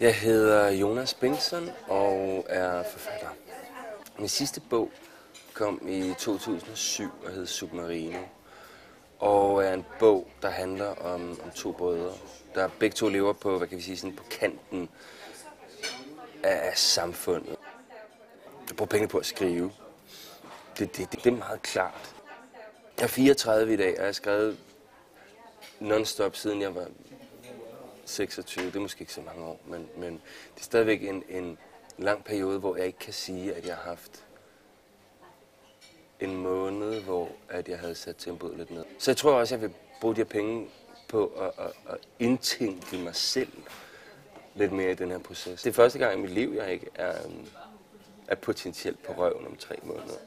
Jeg hedder Jonas Bengtsson og er forfatter. Min sidste bog kom i 2007 og hed Submarino. Og er en bog, der handler om, om to brødre, der begge to lever på, hvad kan vi sige, sådan på kanten af, af samfundet. Jeg bruger penge på at skrive. Det, det, det, det er meget klart. Jeg er 34 i dag, og jeg har skrevet non-stop siden jeg var 26. Det er måske ikke så mange år, men, men det er stadigvæk en, en lang periode, hvor jeg ikke kan sige, at jeg har haft en måned, hvor at jeg havde sat tempoet lidt ned. Så jeg tror også, at jeg vil bruge de her penge på at, at, at indtænke mig selv lidt mere i den her proces. Det er første gang i mit liv, jeg ikke er, er potentielt på røven om tre måneder.